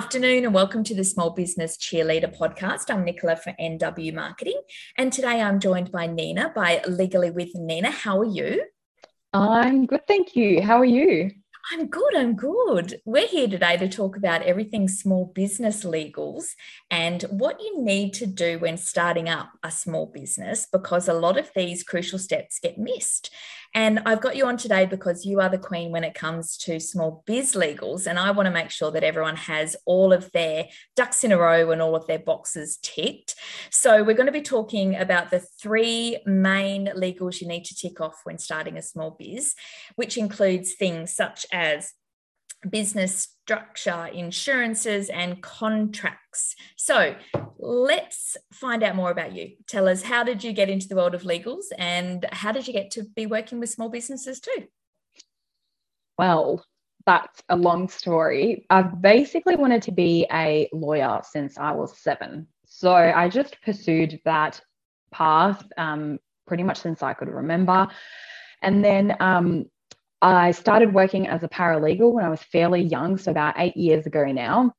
afternoon and welcome to the Small Business Cheerleader podcast. I'm Nikola for NW Marketing and today I'm joined by Nina by Legally with Nina. How are you? I'm good, thank you. How are you? I'm good. I'm good. We're here today to talk about everything small business legals and what you need to do when starting up a small business because a lot of these crucial steps get missed. And I've got you on today because you are the queen when it comes to small biz legals. And I want to make sure that everyone has all of their ducks in a row and all of their boxes ticked. So we're going to be talking about the three main legals you need to tick off when starting a small biz, which includes things such as business structure, insurances, and contracts. So let's find out more about you. Tell us how did you get into the world of legals and how did you get to be working with small businesses too? Well, that's a long story. I've basically wanted to be a lawyer since I was seven. So I just pursued that path um, pretty much since I could remember. And then um, I started working as a paralegal when I was fairly young, so about eight years ago now.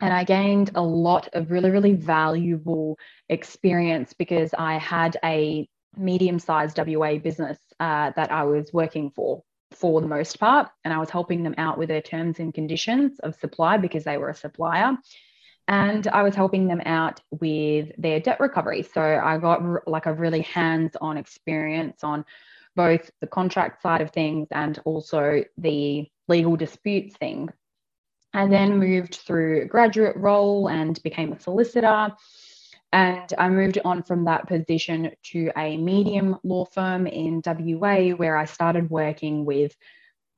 And I gained a lot of really, really valuable experience because I had a medium sized WA business uh, that I was working for for the most part. And I was helping them out with their terms and conditions of supply because they were a supplier. And I was helping them out with their debt recovery. So I got like a really hands on experience on both the contract side of things and also the legal disputes thing. And then moved through graduate role and became a solicitor. And I moved on from that position to a medium law firm in WA where I started working with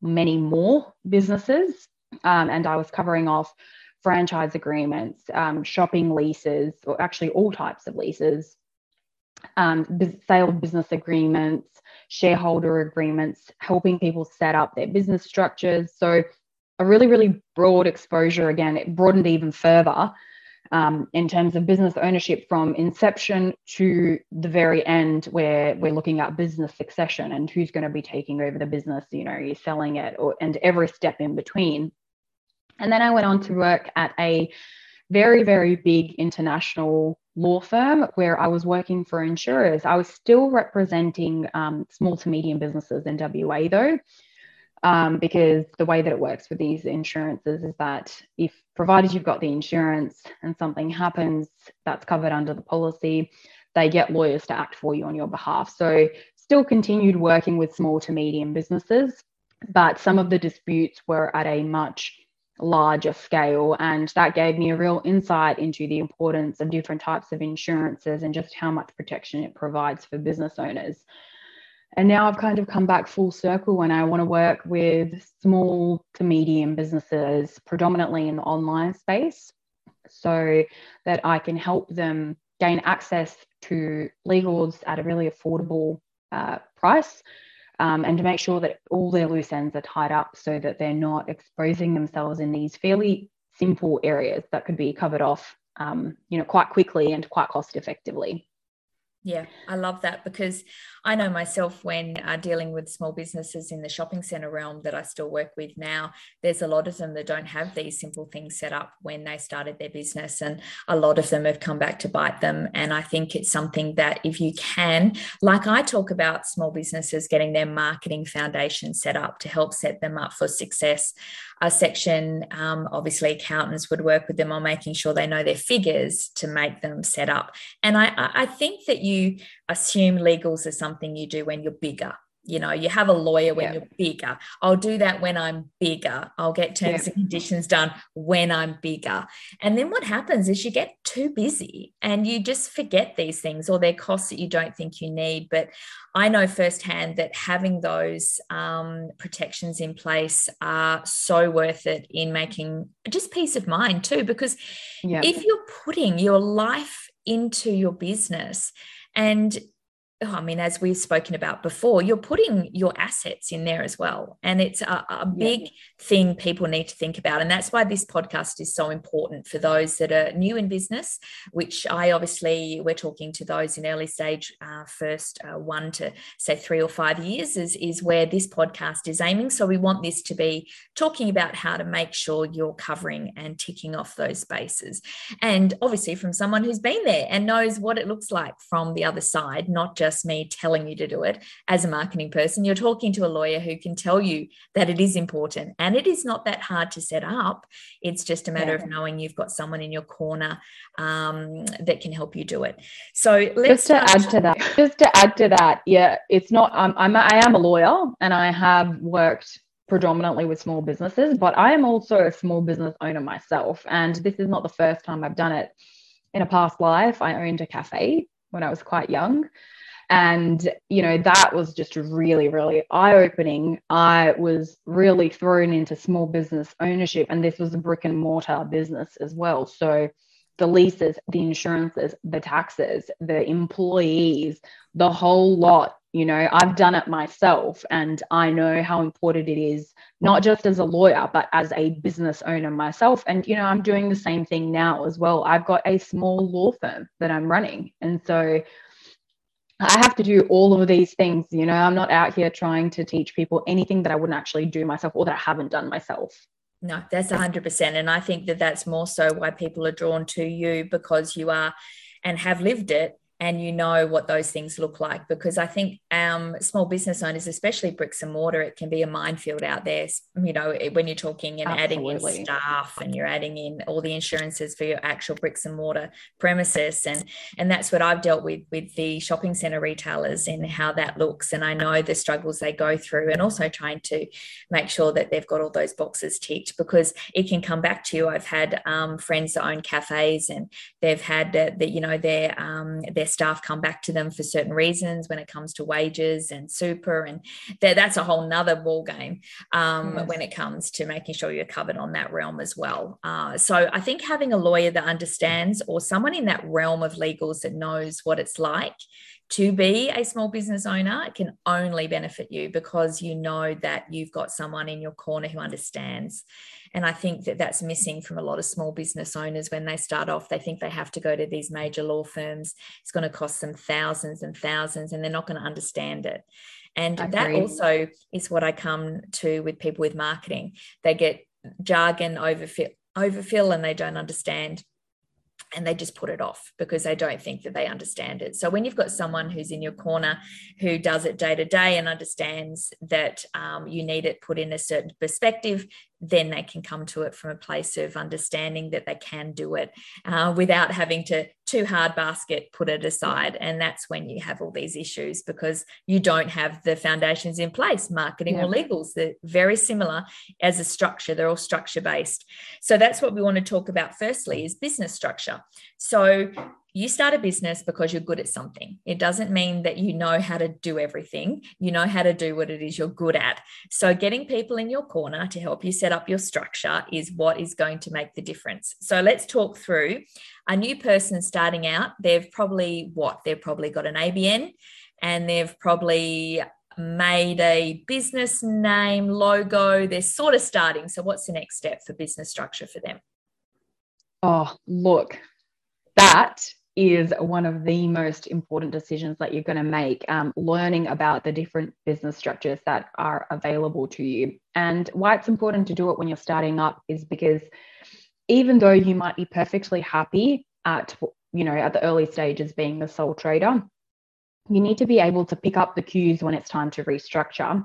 many more businesses. Um, and I was covering off franchise agreements, um, shopping leases, or actually all types of leases, um, sale business agreements, shareholder agreements, helping people set up their business structures. So, a really, really broad exposure. Again, it broadened even further um, in terms of business ownership from inception to the very end, where we're looking at business succession and who's going to be taking over the business. You know, you're selling it, or and every step in between. And then I went on to work at a very, very big international law firm where I was working for insurers. I was still representing um, small to medium businesses in WA though, um, because the way that it works with these insurances is that if provided you've got the insurance and something happens that's covered under the policy, they get lawyers to act for you on your behalf. So still continued working with small to medium businesses, but some of the disputes were at a much larger scale. And that gave me a real insight into the importance of different types of insurances and just how much protection it provides for business owners. And now I've kind of come back full circle and I want to work with small to medium businesses, predominantly in the online space, so that I can help them gain access to legals at a really affordable uh, price um, and to make sure that all their loose ends are tied up so that they're not exposing themselves in these fairly simple areas that could be covered off, um, you know, quite quickly and quite cost effectively. Yeah, I love that because I know myself when uh, dealing with small businesses in the shopping centre realm that I still work with now, there's a lot of them that don't have these simple things set up when they started their business. And a lot of them have come back to bite them. And I think it's something that if you can, like I talk about small businesses getting their marketing foundation set up to help set them up for success a section, um, obviously, accountants would work with them on making sure they know their figures to make them set up. And I, I think that you assume legals are something you do when you're bigger you know you have a lawyer when yeah. you're bigger i'll do that when i'm bigger i'll get terms yeah. and conditions done when i'm bigger and then what happens is you get too busy and you just forget these things or they're costs that you don't think you need but i know firsthand that having those um, protections in place are so worth it in making just peace of mind too because yeah. if you're putting your life into your business and I mean, as we've spoken about before, you're putting your assets in there as well. And it's a, a big yeah. thing people need to think about. And that's why this podcast is so important for those that are new in business, which I obviously, we're talking to those in early stage, uh, first uh, one to say three or five years, is, is where this podcast is aiming. So we want this to be talking about how to make sure you're covering and ticking off those spaces. And obviously, from someone who's been there and knows what it looks like from the other side, not just just me telling you to do it as a marketing person. You're talking to a lawyer who can tell you that it is important and it is not that hard to set up. It's just a matter yeah. of knowing you've got someone in your corner um, that can help you do it. So let's just to add to that, just to add to that, yeah, it's not. I'm, I'm I am a lawyer and I have worked predominantly with small businesses, but I am also a small business owner myself. And this is not the first time I've done it. In a past life, I owned a cafe when I was quite young. And, you know, that was just really, really eye opening. I was really thrown into small business ownership, and this was a brick and mortar business as well. So, the leases, the insurances, the taxes, the employees, the whole lot. You know, I've done it myself and I know how important it is, not just as a lawyer, but as a business owner myself. And, you know, I'm doing the same thing now as well. I've got a small law firm that I'm running. And so I have to do all of these things. You know, I'm not out here trying to teach people anything that I wouldn't actually do myself or that I haven't done myself. No, that's 100%. And I think that that's more so why people are drawn to you because you are and have lived it and you know what those things look like because i think um, small business owners especially bricks and mortar it can be a minefield out there you know when you're talking and Absolutely. adding in staff and you're adding in all the insurances for your actual bricks and mortar premises. And and that's what i've dealt with with the shopping center retailers and how that looks. And i know the struggles they go through and also trying to make sure that they've got all those boxes ticked because it can come back to you. I've had um, friends that own cafes and they've had uh, the, you know their um, their staff come back to them for certain reasons when it comes to wages and super and that's a whole nother ball game um, yes. when it comes to making sure you're covered on that realm as well uh, so i think having a lawyer that understands or someone in that realm of legals that knows what it's like to be a small business owner it can only benefit you because you know that you've got someone in your corner who understands and I think that that's missing from a lot of small business owners when they start off. They think they have to go to these major law firms. It's going to cost them thousands and thousands, and they're not going to understand it. And that also is what I come to with people with marketing. They get jargon overfill, overfill and they don't understand and they just put it off because they don't think that they understand it. So when you've got someone who's in your corner who does it day to day and understands that um, you need it put in a certain perspective, then they can come to it from a place of understanding that they can do it uh, without having to too hard basket put it aside. And that's when you have all these issues because you don't have the foundations in place. Marketing yeah. or legals they're very similar as a structure. They're all structure based so that's what we want to talk about firstly is business structure. So you start a business because you're good at something. It doesn't mean that you know how to do everything. You know how to do what it is you're good at. So, getting people in your corner to help you set up your structure is what is going to make the difference. So, let's talk through a new person starting out. They've probably what? They've probably got an ABN and they've probably made a business name, logo. They're sort of starting. So, what's the next step for business structure for them? Oh, look, that is one of the most important decisions that you're going to make. Um, learning about the different business structures that are available to you. And why it's important to do it when you're starting up is because even though you might be perfectly happy at, you know, at the early stages being the sole trader, you need to be able to pick up the cues when it's time to restructure.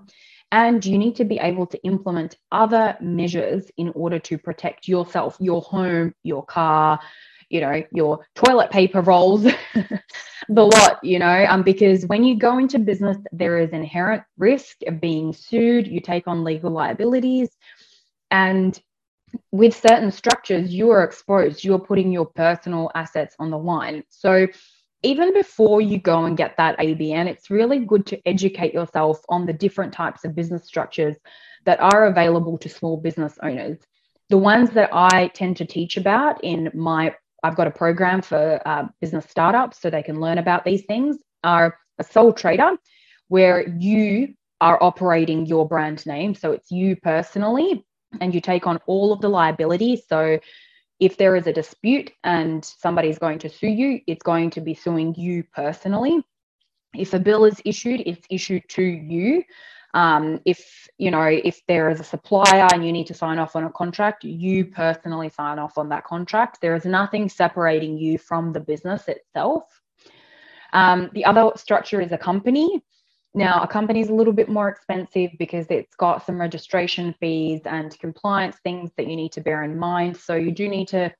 And you need to be able to implement other measures in order to protect yourself, your home, your car, you know, your toilet paper rolls, the lot, you know, um, because when you go into business, there is inherent risk of being sued, you take on legal liabilities. And with certain structures, you are exposed, you're putting your personal assets on the line. So even before you go and get that ABN, it's really good to educate yourself on the different types of business structures that are available to small business owners. The ones that I tend to teach about in my I've got a program for uh, business startups so they can learn about these things are a sole trader where you are operating your brand name. So it's you personally, and you take on all of the liability. So if there is a dispute and somebody is going to sue you, it's going to be suing you personally. If a bill is issued, it's issued to you. Um, if you know if there is a supplier and you need to sign off on a contract, you personally sign off on that contract. There is nothing separating you from the business itself. Um, the other structure is a company. Now, a company is a little bit more expensive because it's got some registration fees and compliance things that you need to bear in mind. So you do need to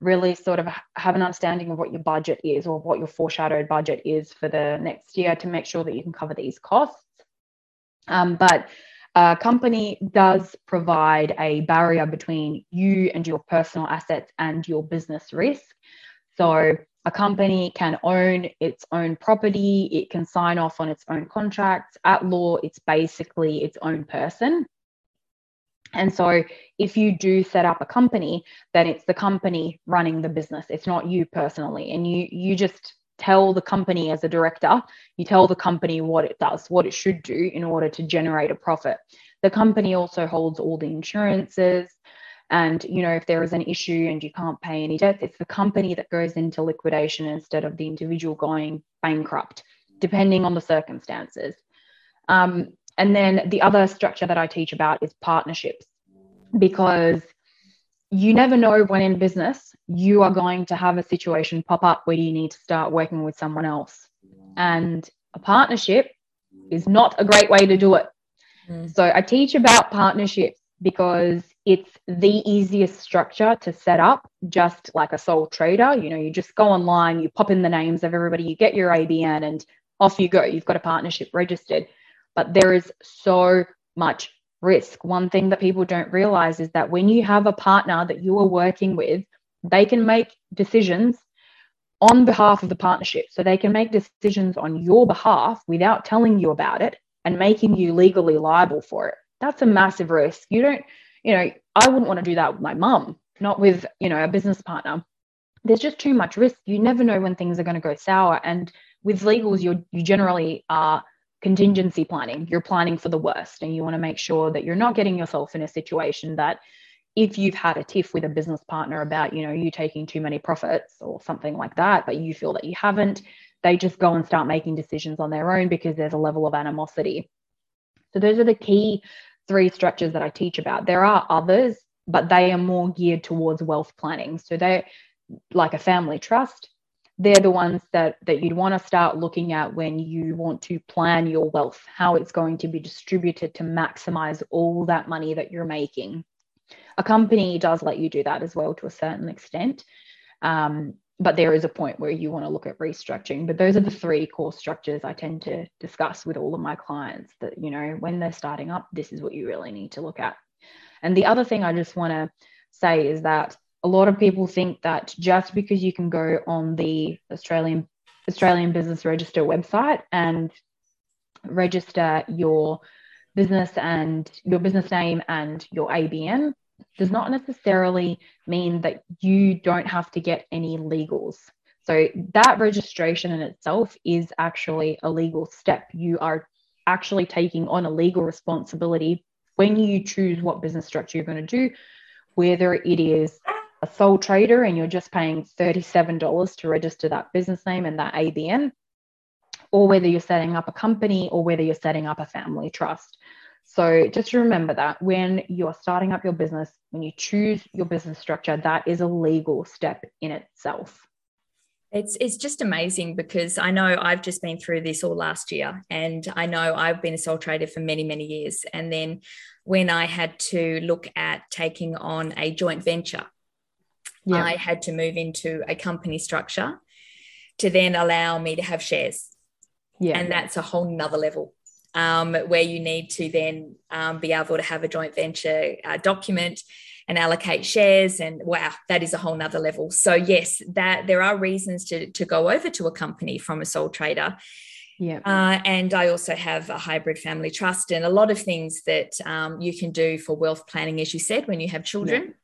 really sort of have an understanding of what your budget is or what your foreshadowed budget is for the next year to make sure that you can cover these costs. Um, but a company does provide a barrier between you and your personal assets and your business risk. So a company can own its own property, it can sign off on its own contracts. At law, it's basically its own person. And so, if you do set up a company, then it's the company running the business. It's not you personally. And you you just tell the company as a director, you tell the company what it does, what it should do in order to generate a profit. The company also holds all the insurances. And, you know, if there is an issue and you can't pay any debts, it's the company that goes into liquidation instead of the individual going bankrupt, depending on the circumstances. Um, and then the other structure that I teach about is partnerships, because you never know when in business you are going to have a situation pop up where you need to start working with someone else. And a partnership is not a great way to do it. Mm. So I teach about partnerships because it's the easiest structure to set up, just like a sole trader. You know, you just go online, you pop in the names of everybody, you get your ABN, and off you go. You've got a partnership registered. But there is so much risk. One thing that people don't realize is that when you have a partner that you are working with, they can make decisions on behalf of the partnership. So they can make decisions on your behalf without telling you about it and making you legally liable for it. That's a massive risk. You don't, you know, I wouldn't want to do that with my mum, not with, you know, a business partner. There's just too much risk. You never know when things are going to go sour. And with legals, you're you generally are contingency planning. You're planning for the worst and you want to make sure that you're not getting yourself in a situation that if you've had a tiff with a business partner about, you know, you taking too many profits or something like that, but you feel that you haven't, they just go and start making decisions on their own because there's a level of animosity. So those are the key three structures that I teach about. There are others, but they are more geared towards wealth planning. So they're like a family trust, they're the ones that that you'd want to start looking at when you want to plan your wealth how it's going to be distributed to maximize all that money that you're making. A company does let you do that as well to a certain extent um, but there is a point where you want to look at restructuring. But those are the three core structures i tend to discuss with all of my clients that you know when they're starting up this is what you really need to look at. And the other thing i just want to say is that a lot of people think that just because you can go on the Australian Australian Business Register website and register your business and your business name and your ABN does not necessarily mean that you don't have to get any legals. So that registration in itself is actually a legal step. You are actually taking on a legal responsibility when you choose what business structure you're going to do, whether it is a sole trader and you're just paying $37 to register that business name and that ABN, or whether you're setting up a company or whether you're setting up a family trust. So just remember that when you're starting up your business, when you choose your business structure, that is a legal step in itself. It's, it's just amazing because I know I've just been through this all last year and I know I've been a sole trader for many, many years. And then when I had to look at taking on a joint venture, yeah. I had to move into a company structure to then allow me to have shares. Yeah. And that's a whole nother level um, where you need to then um, be able to have a joint venture uh, document and allocate shares and wow that is a whole nother level so yes that there are reasons to, to go over to a company from a sole trader yeah. Uh, and I also have a hybrid family trust and a lot of things that um, you can do for wealth planning, as you said, when you have children.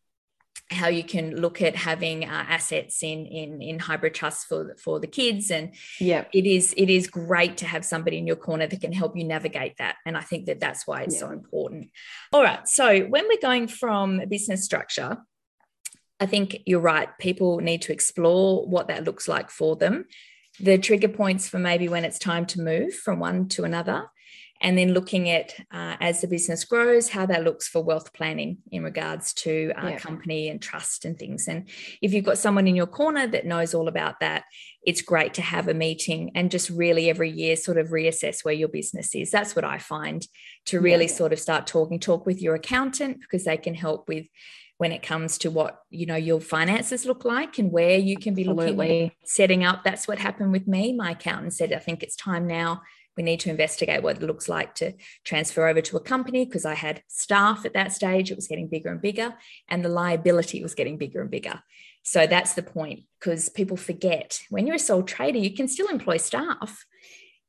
How you can look at having uh, assets in in in hybrid trusts for for the kids and yeah it is it is great to have somebody in your corner that can help you navigate that and i think that that's why it's yeah. so important. All right so when we're going from business structure i think you're right people need to explore what that looks like for them. The trigger points for maybe when it's time to move from one to another and then looking at uh, as the business grows how that looks for wealth planning in regards to uh, yeah. company and trust and things and if you've got someone in your corner that knows all about that it's great to have a meeting and just really every year sort of reassess where your business is that's what i find to really yeah. sort of start talking talk with your accountant because they can help with when it comes to what you know your finances look like and where you can be Absolutely. looking at setting up that's what happened with me my accountant said i think it's time now we need to investigate what it looks like to transfer over to a company because I had staff at that stage. It was getting bigger and bigger, and the liability was getting bigger and bigger. So that's the point because people forget when you're a sole trader, you can still employ staff,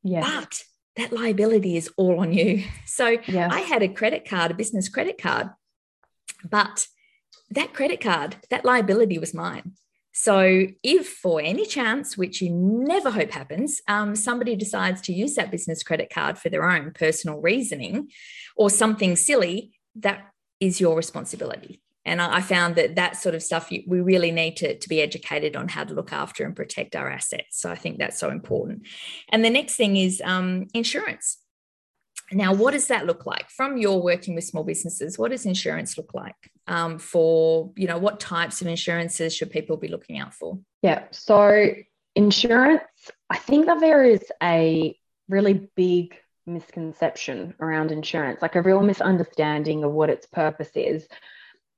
yeah. but that liability is all on you. So yeah. I had a credit card, a business credit card, but that credit card, that liability was mine. So, if for any chance, which you never hope happens, um, somebody decides to use that business credit card for their own personal reasoning or something silly, that is your responsibility. And I found that that sort of stuff, we really need to, to be educated on how to look after and protect our assets. So, I think that's so important. And the next thing is um, insurance. Now, what does that look like from your working with small businesses? What does insurance look like um, for, you know, what types of insurances should people be looking out for? Yeah. So, insurance, I think that there is a really big misconception around insurance, like a real misunderstanding of what its purpose is.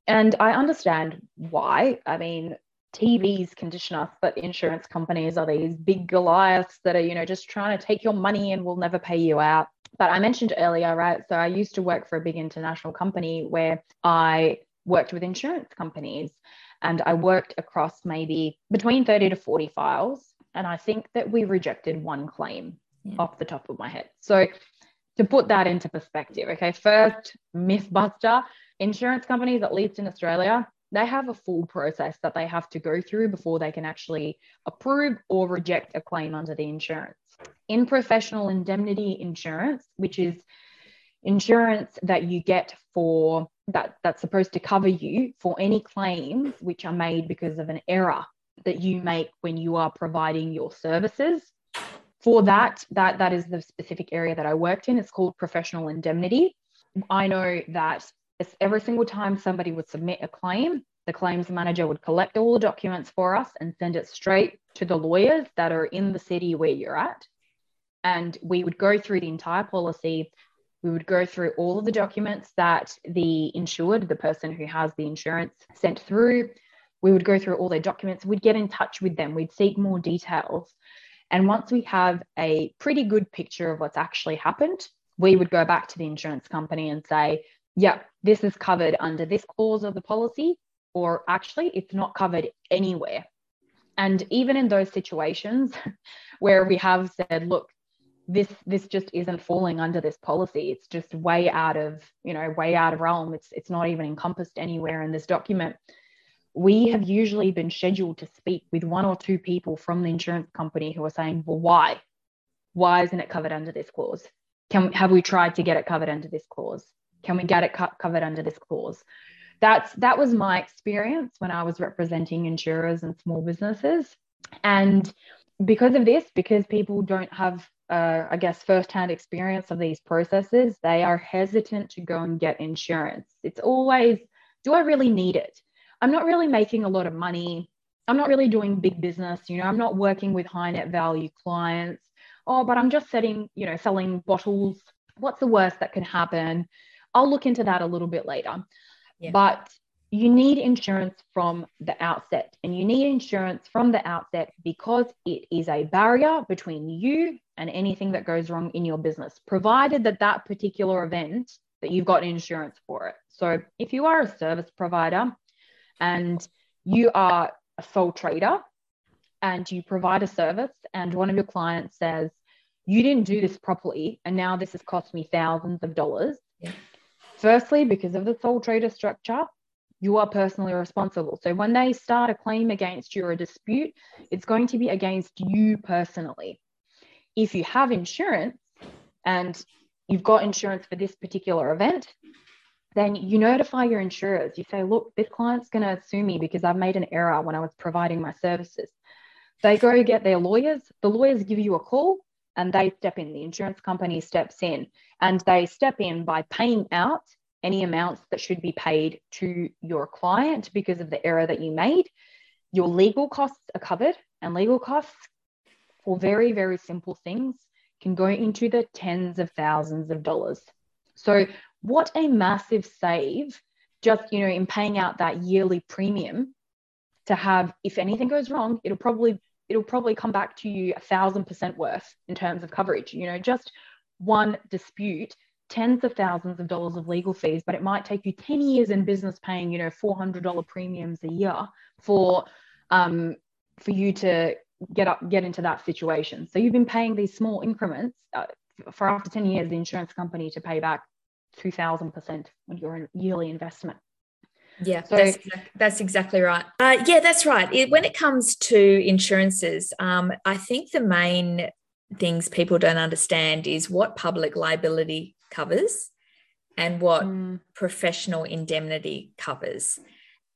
And I understand why. I mean, TVs condition us, but insurance companies are these big Goliaths that are, you know, just trying to take your money and will never pay you out. But I mentioned earlier, right? So I used to work for a big international company where I worked with insurance companies and I worked across maybe between 30 to 40 files. And I think that we rejected one claim yeah. off the top of my head. So to put that into perspective, okay, first myth buster insurance companies, at least in Australia, they have a full process that they have to go through before they can actually approve or reject a claim under the insurance in professional indemnity insurance, which is insurance that you get for that that's supposed to cover you for any claims which are made because of an error that you make when you are providing your services. For that that that is the specific area that i worked in. It's called professional indemnity. I know that every single time somebody would submit a claim the claims manager would collect all the documents for us and send it straight to the lawyers that are in the city where you're at. And we would go through the entire policy. We would go through all of the documents that the insured, the person who has the insurance, sent through. We would go through all their documents. We'd get in touch with them. We'd seek more details. And once we have a pretty good picture of what's actually happened, we would go back to the insurance company and say, yeah, this is covered under this clause of the policy, or actually, it's not covered anywhere. And even in those situations where we have said, look, this this just isn't falling under this policy. It's just way out of you know way out of realm. It's it's not even encompassed anywhere in this document. We have usually been scheduled to speak with one or two people from the insurance company who are saying well why? Why isn't it covered under this clause? Can have we tried to get it covered under this clause? Can we get it co- covered under this clause? That's that was my experience when i was representing insurers and small businesses. And because of this because people don't have uh, I guess, firsthand experience of these processes, they are hesitant to go and get insurance. It's always, do I really need it? I'm not really making a lot of money. I'm not really doing big business. You know, I'm not working with high net value clients. Oh, but I'm just setting, you know, selling bottles. What's the worst that can happen? I'll look into that a little bit later. Yeah. But you need insurance from the outset. And you need insurance from the outset because it is a barrier between you and anything that goes wrong in your business, provided that that particular event that you've got insurance for it. So if you are a service provider and you are a sole trader and you provide a service and one of your clients says, you didn't do this properly and now this has cost me thousands of dollars. Yeah. Firstly, because of the sole trader structure, you are personally responsible. So when they start a claim against you or a dispute, it's going to be against you personally. If you have insurance and you've got insurance for this particular event, then you notify your insurers. You say, look, this client's going to sue me because I've made an error when I was providing my services. They go get their lawyers. The lawyers give you a call and they step in. The insurance company steps in and they step in by paying out any amounts that should be paid to your client because of the error that you made. Your legal costs are covered, and legal costs for very, very simple things can go into the tens of thousands of dollars. So, what a massive save just you know in paying out that yearly premium to have if anything goes wrong it'll probably it'll probably come back to you a thousand percent worth in terms of coverage you know just one dispute tens of thousands of dollars of legal fees but it might take you 10 years in business paying you know $400 premiums a year for um, for you to get up get into that situation so you've been paying these small increments uh, for after 10 years the insurance company to pay back 2000% on your yearly investment yeah, so, that's, that's exactly right. Uh, yeah, that's right. It, when it comes to insurances, um, I think the main things people don't understand is what public liability covers and what mm. professional indemnity covers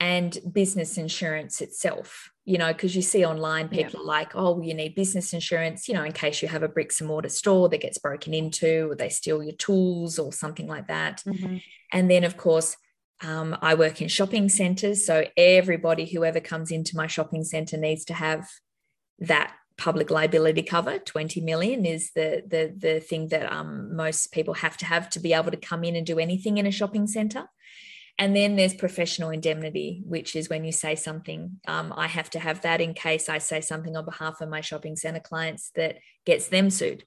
and business insurance itself you know because you see online people yeah. are like oh you need business insurance you know in case you have a bricks and mortar store that gets broken into or they steal your tools or something like that mm-hmm. and then of course um, i work in shopping centers so everybody whoever comes into my shopping center needs to have that public liability cover 20 million is the the the thing that um, most people have to have to be able to come in and do anything in a shopping center and then there's professional indemnity which is when you say something um, i have to have that in case i say something on behalf of my shopping center clients that gets them sued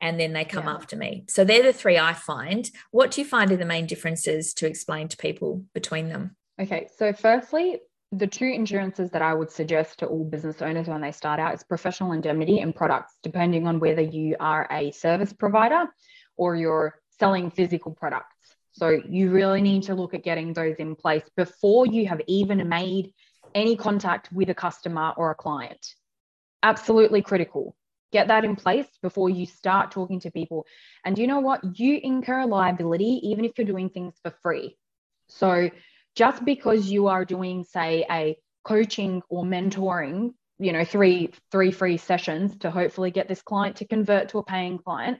and then they come yeah. after me so they're the three i find what do you find are the main differences to explain to people between them okay so firstly the two insurances that I would suggest to all business owners when they start out is professional indemnity and products, depending on whether you are a service provider or you're selling physical products. So you really need to look at getting those in place before you have even made any contact with a customer or a client. Absolutely critical. Get that in place before you start talking to people. And you know what? You incur liability even if you're doing things for free. So just because you are doing say a coaching or mentoring you know three three free sessions to hopefully get this client to convert to a paying client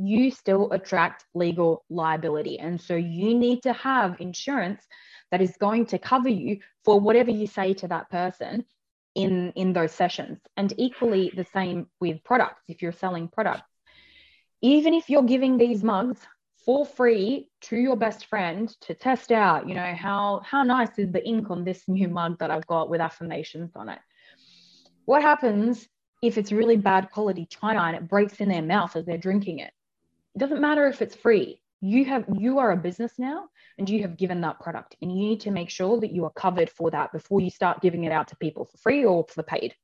you still attract legal liability and so you need to have insurance that is going to cover you for whatever you say to that person in in those sessions and equally the same with products if you're selling products even if you're giving these mugs for free to your best friend to test out, you know, how how nice is the ink on this new mug that I've got with affirmations on it. What happens if it's really bad quality china and it breaks in their mouth as they're drinking it? It doesn't matter if it's free. You have you are a business now and you have given that product and you need to make sure that you are covered for that before you start giving it out to people for free or for paid.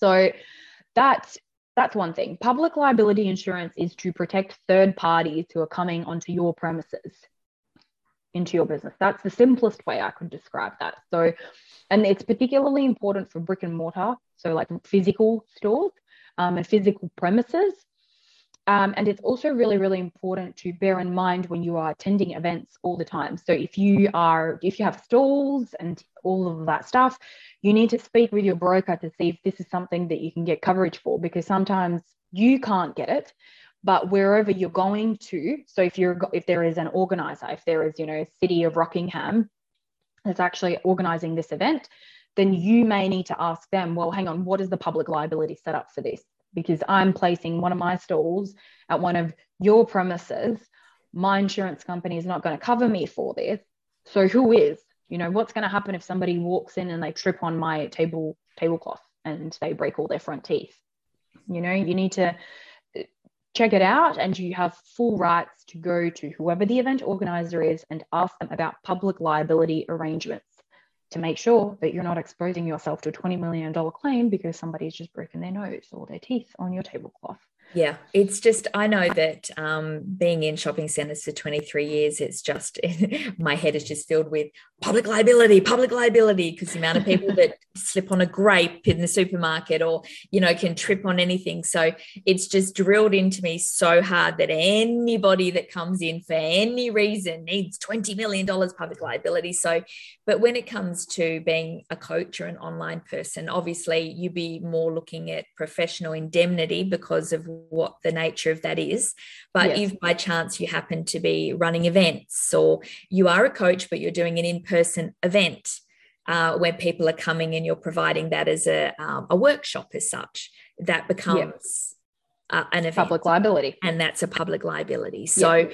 So that's that's one thing. Public liability insurance is to protect third parties who are coming onto your premises into your business. That's the simplest way I could describe that. So, and it's particularly important for brick and mortar, so like physical stores um, and physical premises um, and it's also really, really important to bear in mind when you are attending events all the time. So if you are, if you have stalls and all of that stuff, you need to speak with your broker to see if this is something that you can get coverage for, because sometimes you can't get it, but wherever you're going to. So if you're, if there is an organizer, if there is, you know, City of Rockingham that's actually organizing this event, then you may need to ask them, well, hang on, what is the public liability set up for this? Because I'm placing one of my stalls at one of your premises. My insurance company is not going to cover me for this. So who is? You know, what's going to happen if somebody walks in and they trip on my table tablecloth and they break all their front teeth? You know, you need to uh, check it out and you have full rights to go to whoever the event organizer is and ask them about public liability arrangements to make sure that you're not exposing yourself to a $20 million claim because somebody's just broken their nose or their teeth on your tablecloth. Yeah, it's just, I know that um, being in shopping centers for 23 years, it's just, my head is just filled with public liability, public liability, because the amount of people that slip on a grape in the supermarket or, you know, can trip on anything. So it's just drilled into me so hard that anybody that comes in for any reason needs $20 million public liability. So, but when it comes to being a coach or an online person, obviously you'd be more looking at professional indemnity because of what the nature of that is. But if by chance you happen to be running events or you are a coach, but you're doing an in person event uh, where people are coming and you're providing that as a, um, a workshop as such, that becomes uh, an event. Public liability. And that's a public liability. So,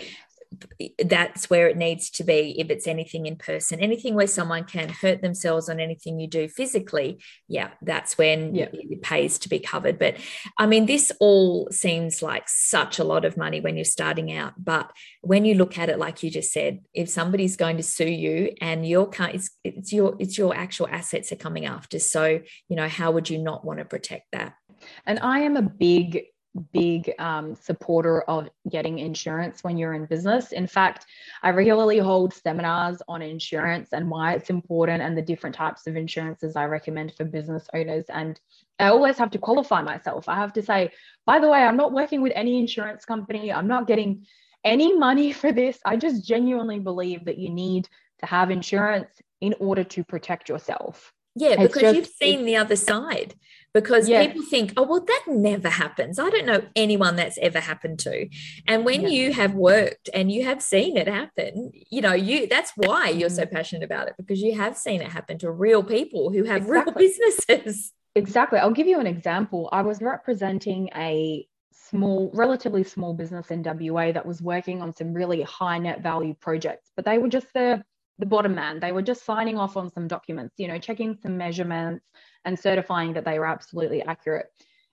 that's where it needs to be if it's anything in person. Anything where someone can hurt themselves on anything you do physically yeah that's when yeah. it pays to be covered. But i mean this all seems like such a lot of money when you're starting out but when you look at it like you just said if somebody's going to sue you and your it's, it's your it's your actual assets are coming after. So you know how would you not want to protect that? And i am a big big um, supporter of getting insurance when you're in business. In fact, I regularly hold seminars on insurance and why it's important and the different types of insurances I recommend for business owners. And I always have to qualify myself. I have to say, by the way, I'm not working with any insurance company, I'm not getting any money for this. I just genuinely believe that you need to have insurance in order to protect yourself. Yeah, because just, you've seen the other side. Because yeah. people think, oh, well, that never happens. I don't know anyone that's ever happened to. And when yeah. you have worked and you have seen it happen, you know, you that's why you're so mm. passionate about it because you have seen it happen to real people who have exactly. real businesses. Exactly. I'll give you an example. I was representing a small, relatively small business in WA that was working on some really high net value projects, but they were just the the bottom man. They were just signing off on some documents, you know, checking some measurements and certifying that they were absolutely accurate.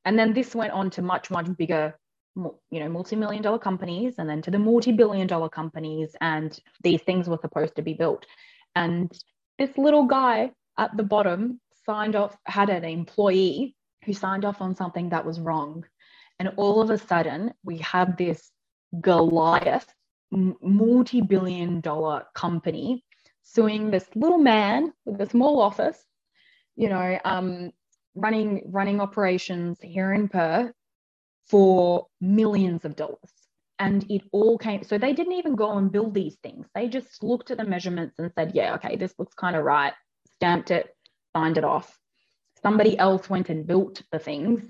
And then this went on to much, much bigger, you know, multi-million dollar companies and then to the multi-billion dollar companies. And these things were supposed to be built. And this little guy at the bottom signed off, had an employee who signed off on something that was wrong. And all of a sudden, we have this Goliath multi billion dollar company suing this little man with a small office, you know, um, running running operations here in Perth for millions of dollars. And it all came, so they didn't even go and build these things. They just looked at the measurements and said, yeah, okay, this looks kind of right, stamped it, signed it off. Somebody else went and built the things,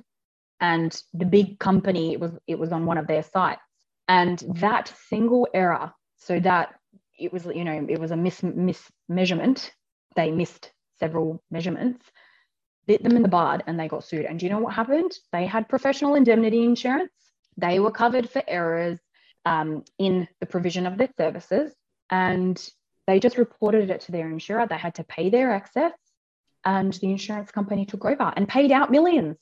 and the big company it was it was on one of their sites. And that single error, so that it was you know it was a mis, mis measurement. They missed several measurements bit them in the bud and they got sued. And do you know what happened? They had professional indemnity insurance. They were covered for errors um, in the provision of their services and they just reported it to their insurer. They had to pay their excess and the insurance company took over and paid out millions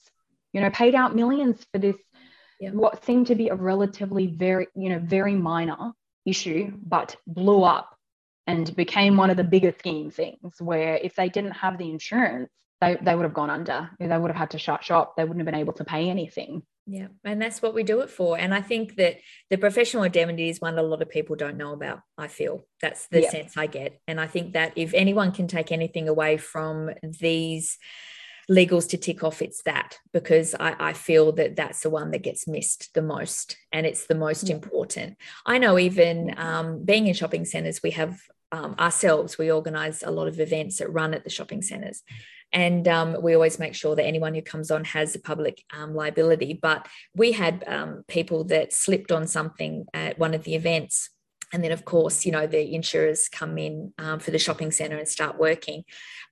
you know paid out millions for this yeah. what seemed to be a relatively very you know very minor issue, but blew up and became one of the bigger scheme things where if they didn't have the insurance, they, they would have gone under. They would have had to shut shop. They wouldn't have been able to pay anything. Yeah, and that's what we do it for. And I think that the professional indemnity is one that a lot of people don't know about. I feel that's the yeah. sense I get. And I think that if anyone can take anything away from these legals to tick off, it's that because I, I feel that that's the one that gets missed the most and it's the most important. I know even um, being in shopping centers, we have um, ourselves, we organize a lot of events that run at the shopping centers. And um, we always make sure that anyone who comes on has a public um, liability. But we had um, people that slipped on something at one of the events and then of course you know the insurers come in um, for the shopping center and start working.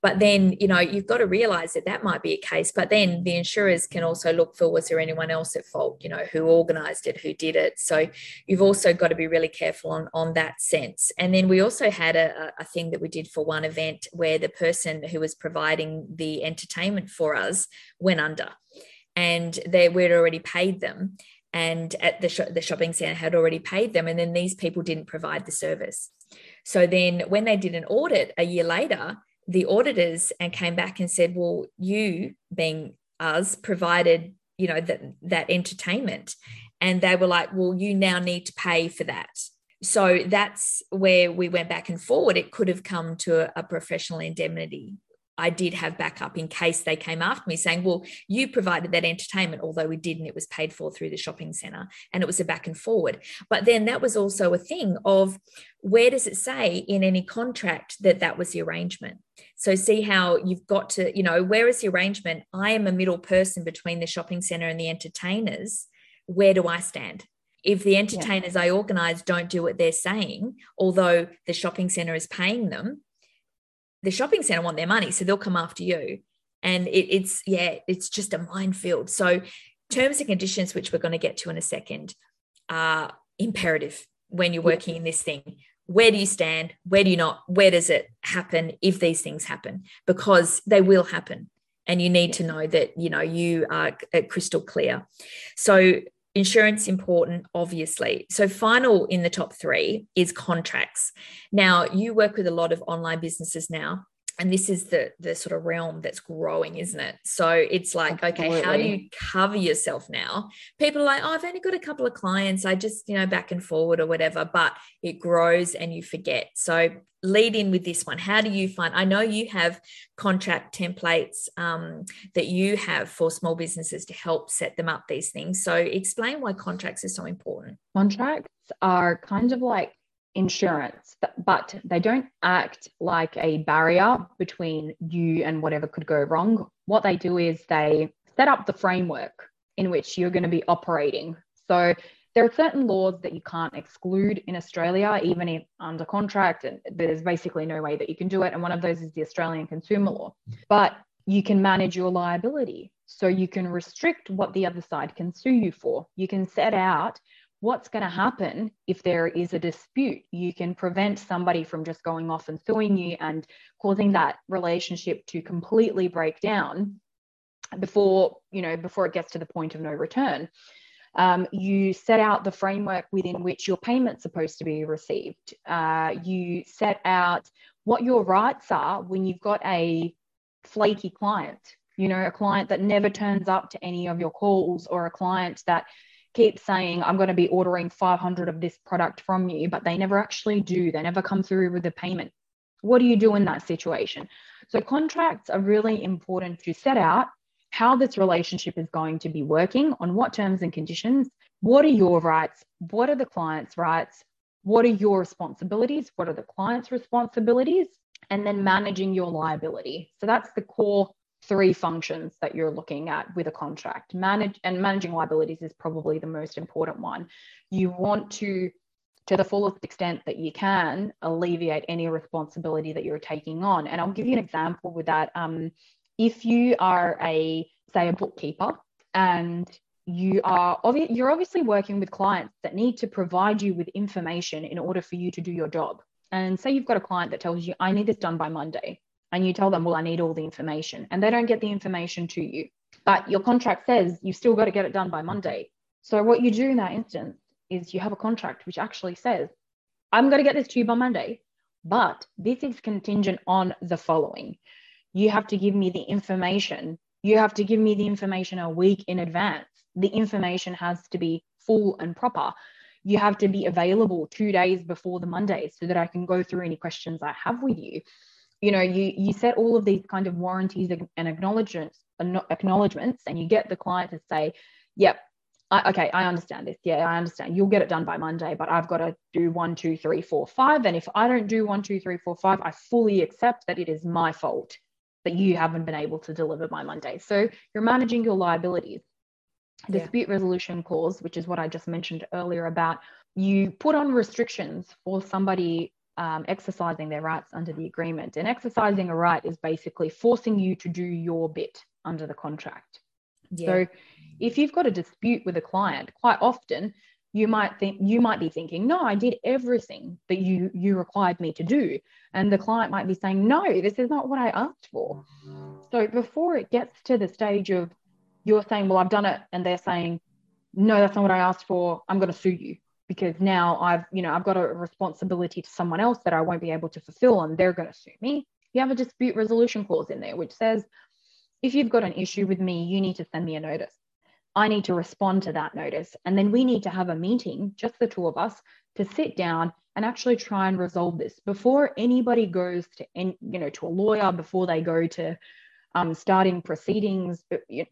But then you know you've got to realize that that might be a case but then the insurers can also look for was there anyone else at fault? You know who organized it who did it? So you've also got to be really careful on on that sense. And then we also had a, a thing that we did for one event where the person who was providing the entertainment for us went under and they we'd already paid them and at the, sh- the shopping center had already paid them and then these people didn't provide the service. So then when they did an audit a year later the auditors and came back and said well you being us provided you know that that entertainment. And they were like well you now need to pay for that. So that's where we went back and forward. It could have come to a, a professional indemnity I did have backup in case they came after me saying, Well, you provided that entertainment, although we didn't, it was paid for through the shopping center. And it was a back and forward. But then that was also a thing of where does it say in any contract that that was the arrangement? So see how you've got to, you know, where is the arrangement? I am a middle person between the shopping center and the entertainers. Where do I stand? If the entertainers yeah. I organize don't do what they're saying, although the shopping center is paying them, the shopping center want their money, so they'll come after you. And it, it's yeah, it's just a minefield. So terms and conditions, which we're going to get to in a second, are imperative when you're working in this thing. Where do you stand? Where do you not? Where does it happen if these things happen? Because they will happen and you need to know that you know you are uh, crystal clear so insurance important obviously. So final in the top 3 is contracts. Now you work with a lot of online businesses now and this is the the sort of realm that's growing isn't it? So it's like Absolutely. okay how do you cover yourself now? People are like oh i've only got a couple of clients. I just you know back and forward or whatever but it grows and you forget. So lead in with this one. How do you find i know you have contract templates um, that you have for small businesses to help set them up these things. So explain why contracts are so important. Contracts are kind of like insurance, but they don't act like a barrier between you and whatever could go wrong. What they do is they set up the framework in which you're going to be operating. So there are certain laws that you can't exclude in Australia, even if under contract, and there's basically no way that you can do it. And one of those is the Australian consumer law. But you can manage your liability. So you can restrict what the other side can sue you for. You can set out what's going to happen if there is a dispute. You can prevent somebody from just going off and suing you and causing that relationship to completely break down before, you know, before it gets to the point of no return. Um, you set out the framework within which your payment's supposed to be received. Uh, you set out what your rights are when you've got a flaky client, you know, a client that never turns up to any of your calls or a client that keep saying, I'm going to be ordering 500 of this product from you, but they never actually do. They never come through with the payment. What do you do in that situation? So, contracts are really important to set out how this relationship is going to be working, on what terms and conditions, what are your rights, what are the client's rights, what are your responsibilities, what are the client's responsibilities, and then managing your liability. So, that's the core three functions that you're looking at with a contract. Manage and managing liabilities is probably the most important one. You want to to the fullest extent that you can alleviate any responsibility that you're taking on. And I'll give you an example with that. Um, if you are a say a bookkeeper and you are obvi- you're obviously working with clients that need to provide you with information in order for you to do your job. And say you've got a client that tells you, I need this done by Monday and you tell them, well, I need all the information, and they don't get the information to you. But your contract says you've still got to get it done by Monday. So what you do in that instance is you have a contract which actually says, I'm going to get this to you by Monday, but this is contingent on the following. You have to give me the information. You have to give me the information a week in advance. The information has to be full and proper. You have to be available two days before the Monday so that I can go through any questions I have with you you know you you set all of these kind of warranties and acknowledgements acknowledgements and you get the client to say yep I, okay i understand this. Yeah i understand. You'll get it done by monday but i've got to do one two three four five. And if i don't do one two three four five i fully accept that it is my fault that you haven't been able to deliver by monday. So you're managing your liabilities. Yeah. dispute resolution clause which is what i just mentioned earlier about you put on restrictions for somebody um, exercising their rights under the agreement. And exercising a right is basically forcing you to do your bit under the contract. Yeah. So if you've got a dispute with a client, quite often you might think you might be thinking, no, I did everything that you you required me to do. And the client might be saying, no, this is not what I asked for. So before it gets to the stage of you're saying, well, I've done it, and they're saying, no, that's not what I asked for, I'm going to sue you because now I've, you know, I've got a responsibility to someone else that I won't be able to fulfill and they're going to sue me. You have a dispute resolution clause in there, which says if you've got an issue with me, you need to send me a notice. I need to respond to that notice. And then we need to have a meeting, just the two of us, to sit down and actually try and resolve this before anybody goes to, you know, to a lawyer, before they go to um, starting proceedings,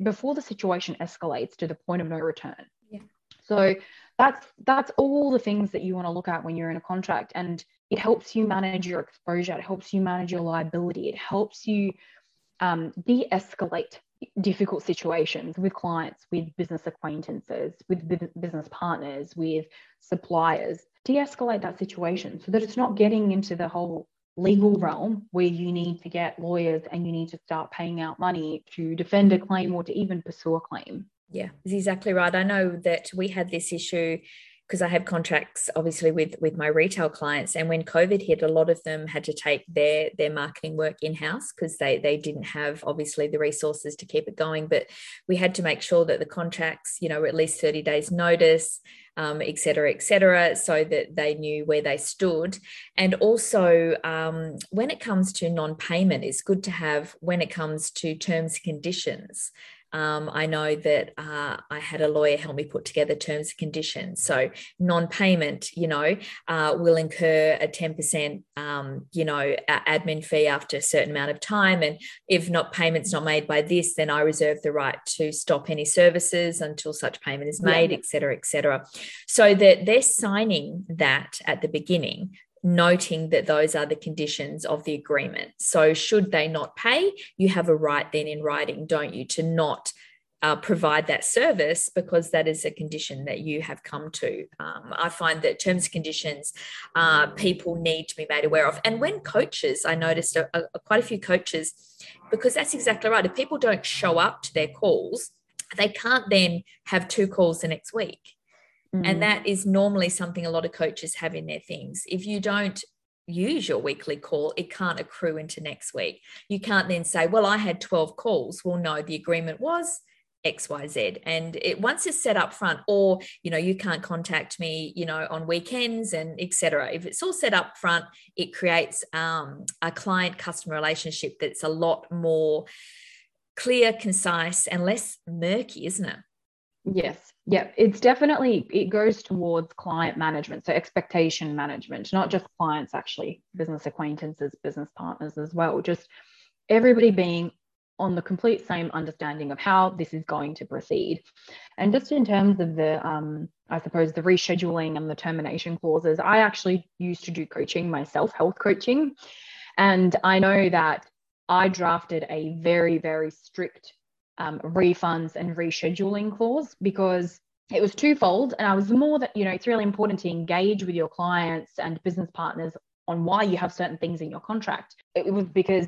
before the situation escalates to the point of no return. Yeah. So that's that's all the things that you want to look at when you're in a contract, and it helps you manage your exposure. It helps you manage your liability. It helps you um, de-escalate difficult situations with clients, with business acquaintances, with business partners, with suppliers, de escalate that situation so that it's not getting into the whole legal realm where you need to get lawyers and you need to start paying out money to defend a claim or to even pursue a claim. Yeah, is exactly right. I know that we had this issue because I have contracts obviously with with my retail clients and when covid hit a lot of them had to take their their marketing work in house because they they didn't have obviously the resources to keep it going but we had to make sure that the contracts you know were at least 30 days notice um, et cetera, et cetera, so that they knew where they stood. And also, um, when it comes to non payment, it's good to have when it comes to terms and conditions. Um, I know that uh, I had a lawyer help me put together terms and conditions. So non-payment, you know, uh, will incur a 10%, um, you know, admin fee after a certain amount of time. And if not payments not made by this, then I reserve the right to stop any services until such payment is made, yeah. et cetera, et cetera. So that they're signing that at the beginning noting that those are the conditions of the agreement. So, should they not pay, you have a right then in writing, don't you, to not uh, provide that service because that is a condition that you have come to. Um, I find that terms and conditions uh, people need to be made aware of. And when coaches, I noticed a, a, quite a few coaches, because that's exactly right. If people don't show up to their calls, they can't then have two calls the next week Mm. And that is normally something a lot of coaches have in their things. If you don't use your weekly call, it can't accrue into next week. You can't then say, well, I had 12 calls. Well, no, the agreement was xyz and it once it's set up front or you know you can't contact me you know on weekends and etc if it's all set up front it creates um, a client customer relationship that's a lot more clear concise and less murky isn't it yes yeah, it's definitely it goes towards client management, so expectation management, not just clients actually, business acquaintances, business partners as well. Just everybody being on the complete same understanding of how this is going to proceed. And just in terms of the, um, I suppose, the rescheduling and the termination clauses, I actually used to do coaching myself, health coaching. And I know that I drafted a very, very strict um, refunds and rescheduling clause because it was twofold. And I was more that, you know, it's really important to engage with your clients and business partners on why you have certain things in your contract. It was because,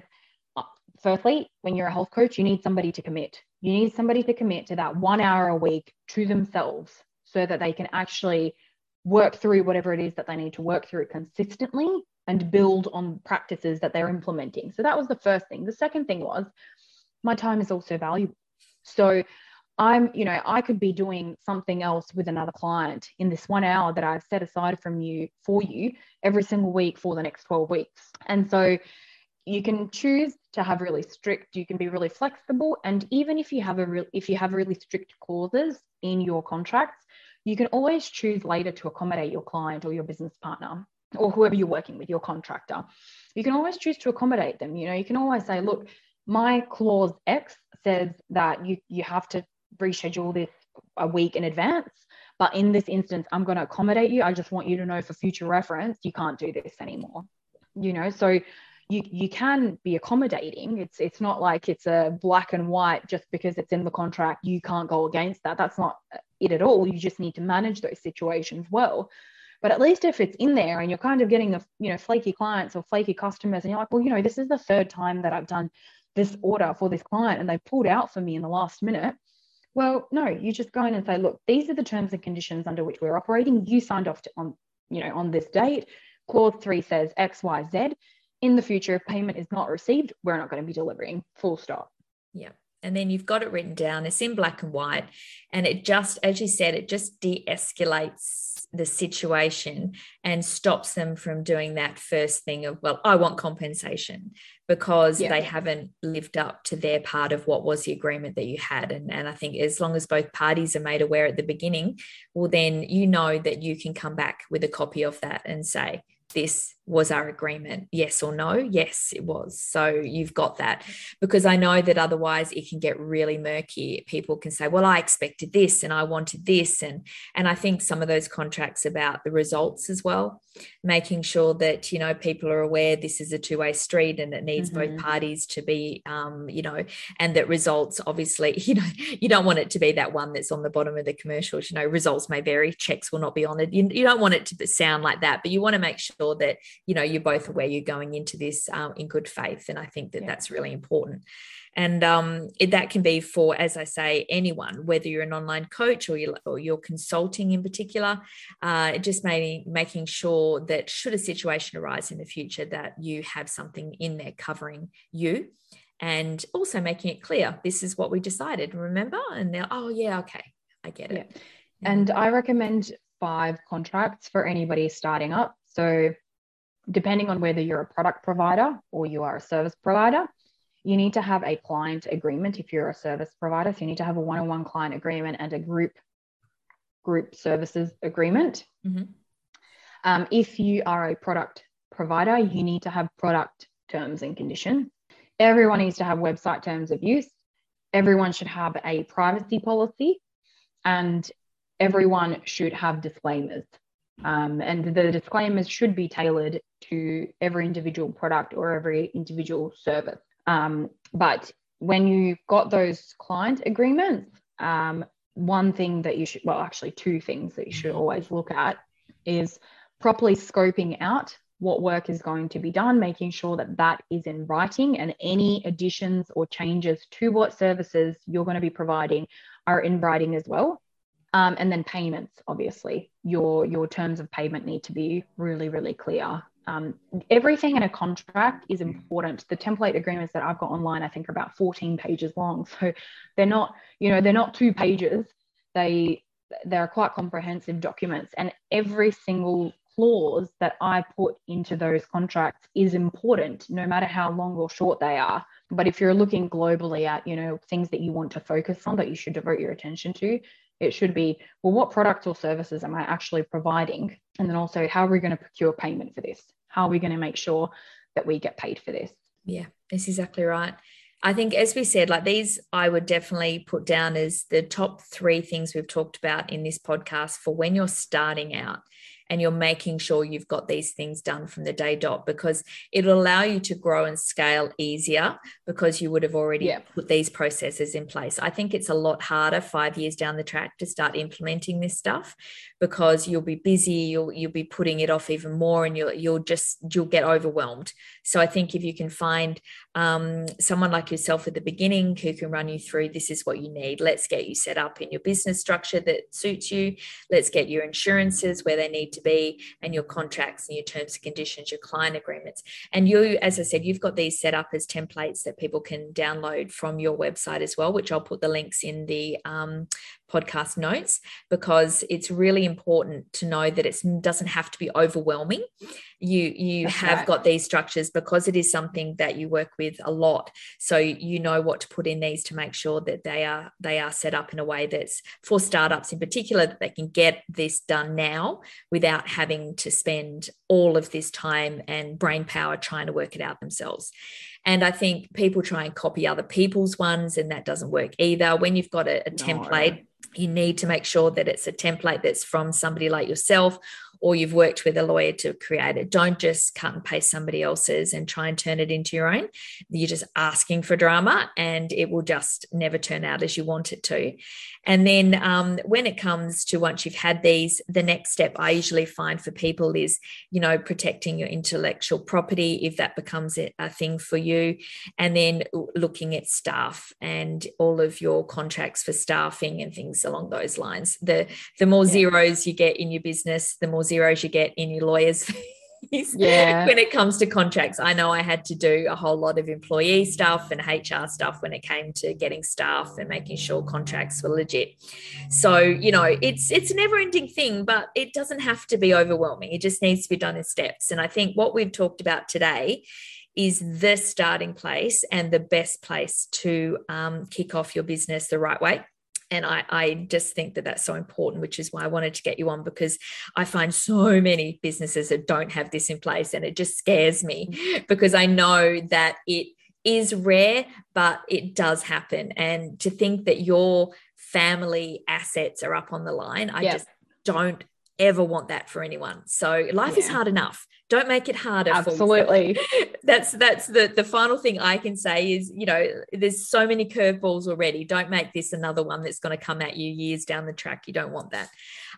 uh, firstly, when you're a health coach, you need somebody to commit. You need somebody to commit to that one hour a week to themselves so that they can actually work through whatever it is that they need to work through consistently and build on practices that they're implementing. So that was the first thing. The second thing was my time is also valuable. So I'm, you know, I could be doing something else with another client in this one hour that I've set aside from you for you every single week for the next 12 weeks. And so you can choose to have really strict, you can be really flexible. And even if you have a real if you have really strict clauses in your contracts, you can always choose later to accommodate your client or your business partner or whoever you're working with, your contractor. You can always choose to accommodate them. You know, you can always say, look, my clause X says that you you have to reschedule this a week in advance. But in this instance, I'm going to accommodate you. I just want you to know for future reference, you can't do this anymore. You know, so you you can be accommodating. It's it's not like it's a black and white just because it's in the contract. You can't go against that. That's not it at all. You just need to manage those situations well. But at least if it's in there and you're kind of getting the you know flaky clients or flaky customers, and you're like, well, you know, this is the third time that I've done this order for this client and they pulled out for me in the last minute. Well, no, you just go in and say, look, these are the terms and conditions under which we're operating. You signed off to, on, you know, on this date. Clause three says X, Y, Z. In the future, if payment is not received, we're not going to be delivering. Full stop. Yeah. And then you've got it written down. It's in black and white. And it just, as you said, it just de escalates the situation and stops them from doing that first thing of well i want compensation because yeah. they haven't lived up to their part of what was the agreement that you had and, and i think as long as both parties are made aware at the beginning well then you know that you can come back with a copy of that and say this was our agreement yes or no? Yes it was. So you've got that. Because i know that otherwise it can get really murky. People can say well i expected this and i wanted this. And and i think some of those contracts about the results as well making sure that you know people are aware this is a two-way street and it needs mm-hmm. both parties to be um you know and that results obviously you know you don't want it to be that one that's on the bottom of the commercials. You know results may vary. Checks will not be honored you, you don't want it to sound like that but you want to make sure that you know you're both aware you're going into this um, in good faith and i think that yeah. that's really important. And um, it, that can be for as i say anyone whether you're an online coach or you're, or you're consulting in particular uh, just making making sure that should a situation arise in the future that you have something in there covering you. And also making it clear this is what we decided remember? And they're oh yeah okay i get it. Yeah. and i recommend five contracts for anybody starting up. So depending on whether you're a product provider or you are a service provider, you need to have a client agreement if you're a service provider. So you need to have a one-on-one client agreement and a group group services agreement. Mm-hmm. Um, if you are a product provider, you need to have product terms and condition. Everyone needs to have website terms of use. Everyone should have a privacy policy, and everyone should have disclaimers. Um, and the disclaimers should be tailored to every individual product or every individual service. Um, but when you've got those client agreements, um, one thing that you should, well, actually, two things that you should always look at is properly scoping out what work is going to be done, making sure that that is in writing and any additions or changes to what services you're going to be providing are in writing as well. Um, and then payments, obviously, your your terms of payment need to be really, really clear. Um, everything in a contract is important. The template agreements that I've got online, I think, are about 14 pages long. So they're not, you know, they're not two pages. They they're quite comprehensive documents, and every single clause that I put into those contracts is important, no matter how long or short they are. But if you're looking globally at, you know, things that you want to focus on that you should devote your attention to, it should be, well, what products or services am I actually providing? And then also, how are we going to procure payment for this? How are we going to make sure that we get paid for this? Yeah, that's exactly right. I think, as we said, like these, I would definitely put down as the top three things we've talked about in this podcast for when you're starting out and you're making sure you've got these things done from the day dot because it'll allow you to grow and scale easier because you would have already yeah. put these processes in place. I think it's a lot harder five years down the track to start implementing this stuff because you'll be busy, you'll you'll be putting it off even more, and you'll you'll just you'll get overwhelmed. So I think if you can find um, someone like yourself at the beginning who can run you through this is what you need. Let's get you set up in your business structure that suits you. Let's get your insurances where they need to and your contracts and your terms and conditions, your client agreements. And you, as I said, you've got these set up as templates that people can download from your website as well, which I'll put the links in the um, podcast notes because it's really important to know that it doesn't have to be overwhelming you you That's have right. got these structures because it is something that you work with a lot so you know what to put in these to make sure that they are they are set up in a way that's for startups in particular that they can get this done now without having to spend all of this time and brain power trying to work it out themselves and I think people try and copy other people's ones, and that doesn't work either. When you've got a, a no. template, you need to make sure that it's a template that's from somebody like yourself or you've worked with a lawyer to create it. Don't just cut and paste somebody else's and try and turn it into your own. You're just asking for drama and it will just never turn out as you want it to. And then um, when it comes to once you've had these, the next step I usually find for people is, you know, protecting your intellectual property if that becomes a thing for you. And then looking at staff and all of your contracts for staffing and things along those lines. The the more zeros you get in your business, the more zeros you get in your lawyers yeah. when it comes to contracts. I know I had to do a whole lot of employee stuff and HR stuff when it came to getting staff and making sure contracts were legit. So, you know, it's it's a never-ending thing, but it doesn't have to be overwhelming. It just needs to be done in steps. And I think what we've talked about today is the starting place and the best place to um, kick off your business the right way and I, I just think that that's so important which is why i wanted to get you on because i find so many businesses that don't have this in place and it just scares me mm-hmm. because i know that it is rare but it does happen and to think that your family assets are up on the line i just don't ever want that for anyone so life yeah. is hard enough don't make it harder absolutely. That's that's the the final thing i can say is you know there's so many curveballs already. Don't make this another one that's going to come at you years down the track. You don't want that.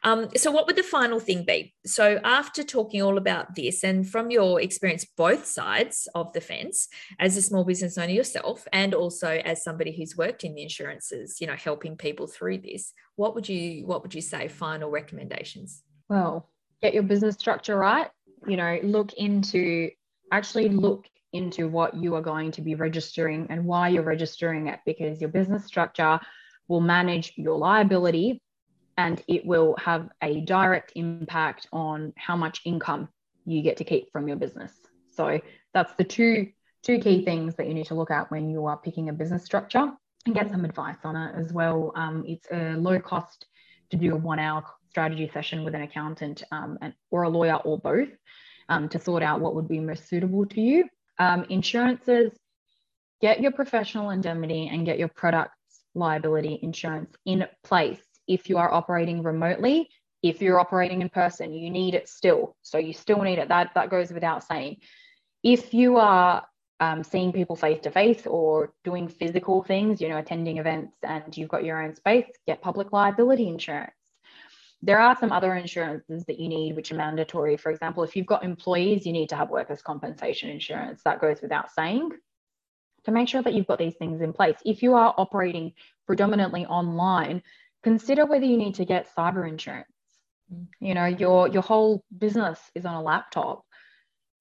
Um, so what would the final thing be? So after talking all about this and from your experience both sides of the fence as a small business owner yourself and also as somebody who's worked in the insurances you know helping people through this what would you what would you say final recommendations? Well get your business structure right you know, look into actually look into what you are going to be registering and why you're registering it because your business structure will manage your liability and it will have a direct impact on how much income you get to keep from your business. So that's the two two key things that you need to look at when you are picking a business structure and get some advice on it as well. Um, it's a low cost to do a one hour strategy session with an accountant um, and, or a lawyer or both um, to sort out what would be most suitable to you. Um, insurances, get your professional indemnity and get your products liability insurance in place. If you are operating remotely, if you're operating in person, you need it still. So you still need it. That, that goes without saying. If you are um, seeing people face to face or doing physical things, you know, attending events and you've got your own space, get public liability insurance. There are some other insurances that you need, which are mandatory. For example, if you've got employees, you need to have workers' compensation insurance. That goes without saying. To make sure that you've got these things in place. If you are operating predominantly online, consider whether you need to get cyber insurance. You know, your your whole business is on a laptop.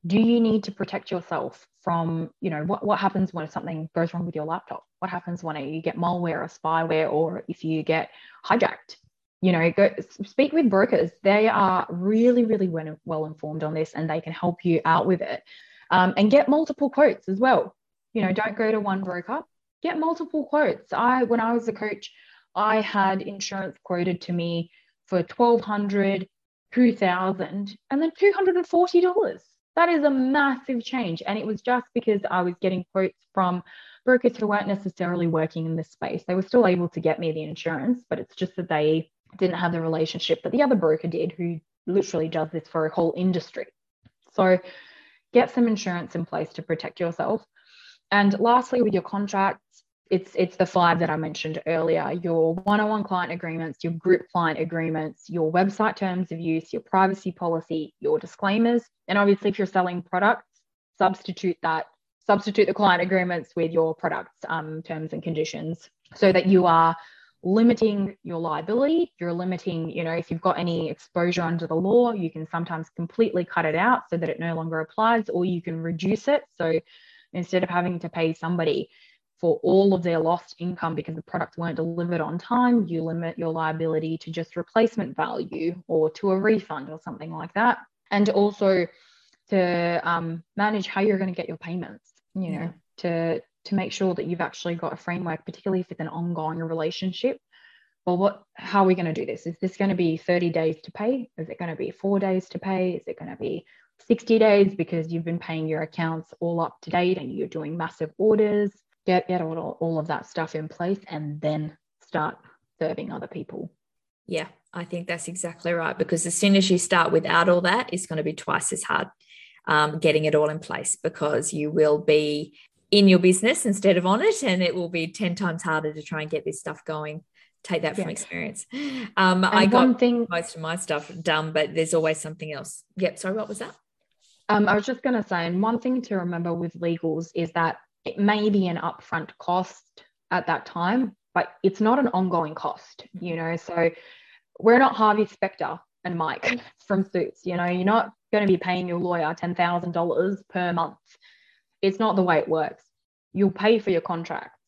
Do you need to protect yourself from, you know, what, what happens when something goes wrong with your laptop? What happens when you get malware or spyware or if you get hijacked? You know, go speak with brokers. They are really, really well informed on this and they can help you out with it. Um, and get multiple quotes as well. You know, don't go to one broker, get multiple quotes. I, when I was a coach, I had insurance quoted to me for 1200 2000 and then $240. That is a massive change. And it was just because I was getting quotes from brokers who weren't necessarily working in this space. They were still able to get me the insurance, but it's just that they didn't have the relationship but the other broker did, who literally does this for a whole industry. So get some insurance in place to protect yourself. And lastly, with your contracts, it's it's the five that I mentioned earlier: your one-on-one client agreements, your group client agreements, your website terms of use, your privacy policy, your disclaimers, and obviously, if you're selling products, substitute that substitute the client agreements with your products um, terms and conditions so that you are limiting your liability. You're limiting, you know, if you've got any exposure under the law, you can sometimes completely cut it out so that it no longer applies, or you can reduce it. So instead of having to pay somebody for all of their lost income because the products weren't delivered on time, you limit your liability to just replacement value or to a refund or something like that. And also to um, manage how you're going to get your payments, you know, to to make sure that you've actually got a framework, particularly if it's an ongoing relationship. Well, what how are we going to do this? Is this going to be 30 days to pay? Is it going to be four days to pay? Is it going to be 60 days because you've been paying your accounts all up to date and you're doing massive orders? Get get all, all of that stuff in place and then start serving other people. Yeah, I think that's exactly right. Because as soon as you start without all that, it's going to be twice as hard um, getting it all in place because you will be in your business instead of on it and it will be 10 times harder to try and get this stuff going. Take that from experience. Um, i got thing, most of my stuff done but there's always something else. Yep sorry what was that? Um, i was just going to say and one thing to remember with legals is that it may be an upfront cost at that time but it's not an ongoing cost you know? So we're not harvey specter and Mike from Suits. You know, you're not going to be paying your lawyer $10,000 per month. It's not the way it works. You'll pay for your contracts,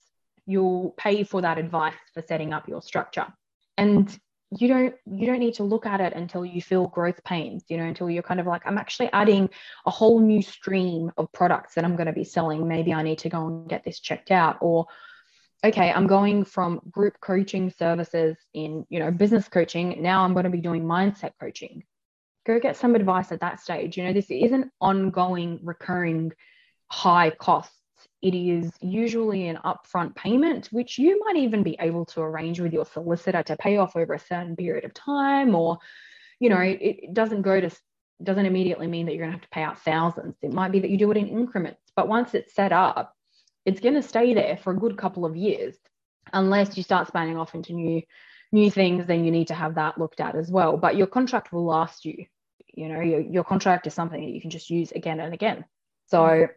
you'll pay for that advice for setting up your structure. And you don't you don't need to look at it until you feel growth pains you know until you're kind of like i'm actually adding a whole new stream of products that i'm going to be selling. Maybe i need to go and get this checked out. Or okay i'm going from group coaching services in you know business coaching. Now i'm going to be doing mindset coaching. Go get some advice at that stage. You know this isn't ongoing recurring high costs. It is usually an upfront payment which you might even be able to arrange with your solicitor to pay off over a certain period of time or you know it, it doesn't go to doesn't immediately mean that you're going to have to pay out thousands. It might be that you do it in increments but once it's set up it's going to stay there for a good couple of years. Unless you start spanning off into new new things then you need to have that looked at as well. But your contract will last you. You know your, your contract is something that you can just use again and again. So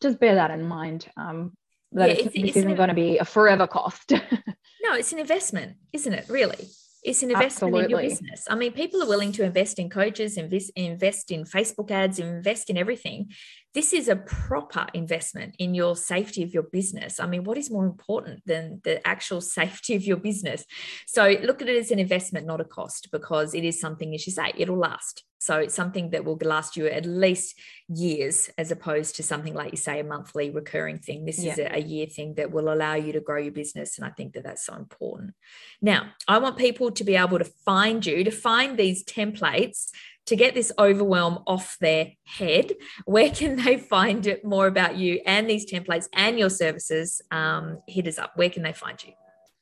just bear that in mind um, that yeah, it's, it's, isn't going to be a forever cost no it's an investment isn't it really it's an investment Absolutely. in your business. I mean, people are willing to invest in coaches, invest, invest in Facebook ads, invest in everything. This is a proper investment in your safety of your business. I mean, what is more important than the actual safety of your business? So look at it as an investment, not a cost, because it is something, as you say, it'll last. So it's something that will last you at least years, as opposed to something like you say, a monthly recurring thing. This yeah. is a, a year thing that will allow you to grow your business. And I think that that's so important. Now, I want people to be able to find you, to find these templates to get this overwhelm off their head, where can they find it more about you and these templates and your services? Um, hit us up. Where can they find you?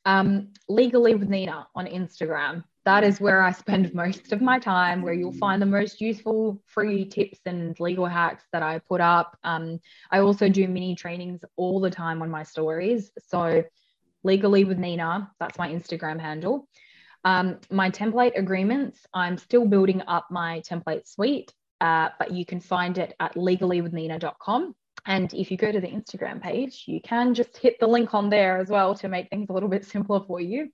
Um, legally with Nina on Instagram that is where I spend most of my time, where you'll find the most useful free tips and legal hacks that I put up. Um, I also do mini trainings all the time on my stories. So, legally with Nina, that's my Instagram handle. Um, my template agreements, I'm still building up my template suite, uh, but you can find it at legallywithnina.com. And if you go to the Instagram page, you can just hit the link on there as well to make things a little bit simpler for you.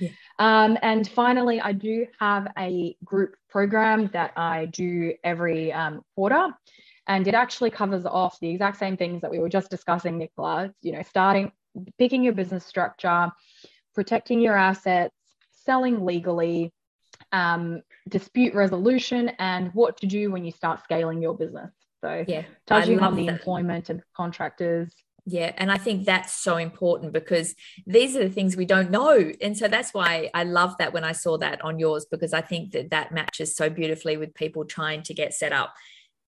Yeah. Um, and finally, I do have a group program that I do every um, quarter. And it actually covers off the exact same things that we were just discussing, Nikola. You know, starting, picking your business structure, protecting your assets, selling legally, um, dispute resolution, and what to do when you start scaling your business. So, yeah, touching on the that. employment of contractors, yeah. And I think that's so important because these are the things we don't know. And so that's why I love that when I saw that on yours, because I think that that matches so beautifully with people trying to get set up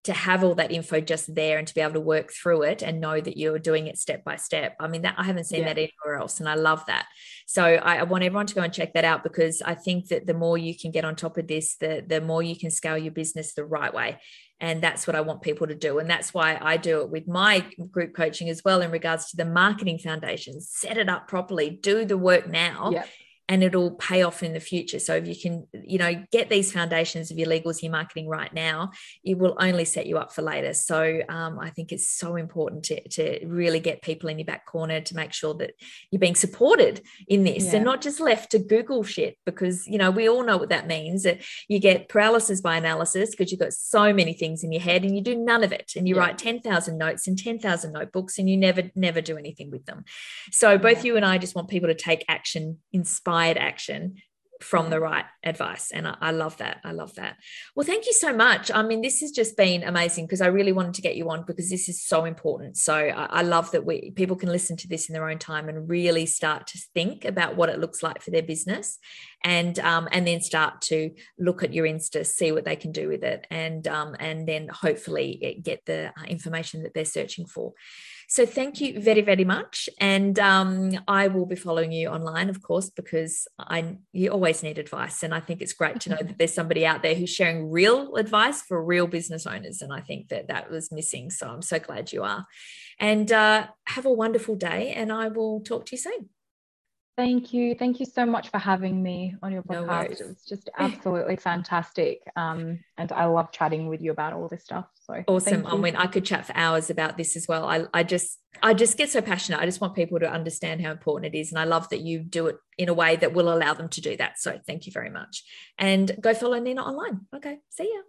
to have all that info just there and to be able to work through it and know that you're doing it step by step. I mean, that I haven't seen yeah. that anywhere else. And I love that. So I, I, want everyone to go and check that out because I think that the more you can get on top of this, the, the more you can scale your business the right way. And that's what I want people to do. And that's why I do it with my group coaching as well in regards to the marketing foundations. Set it up properly, do the work now. Yep and it'll pay off in the future. So if you can, you know, get these foundations of your legals, your marketing right now, it will only set you up for later. So um, I think it's so important to, to really get people in your back corner to make sure that you're being supported in this yeah. and not just left to Google shit because, you know, we all know what that means. That you get paralysis by analysis because you've got so many things in your head and you do none of it. And you yeah. write 10,000 notes and 10,000 notebooks and you never, never do anything with them. So both yeah. you and I just want people to take action, inspire inspired action from the right advice. And I, I, love that. I love that. Well, thank you so much. I mean, this has just been amazing because I really wanted to get you on because this is so important. So I, I, love that we people can listen to this in their own time and really start to think about what it looks like for their business and um, and then start to look at your Insta, see what they can do with it, and um, and then hopefully get the uh, information that they're searching for. So thank you very, very much. And um, I will be following you online, of course, because I you always need advice. And I think it's great to know that there's somebody out there who's sharing real advice for real business owners. And I think that that was missing. So I'm so glad you are. And uh, have a wonderful day. And I will talk to you soon. Thank you. Thank you so much for having me on your podcast. No it was just absolutely fantastic. Um, and I love chatting with you about all this stuff. So awesome. I mean, I could chat for hours about this as well. I, I just I just get so passionate. I just want people to understand how important it is. And I love that you do it in a way that will allow them to do that. So thank you very much. And go follow Nina online. Okay. See ya.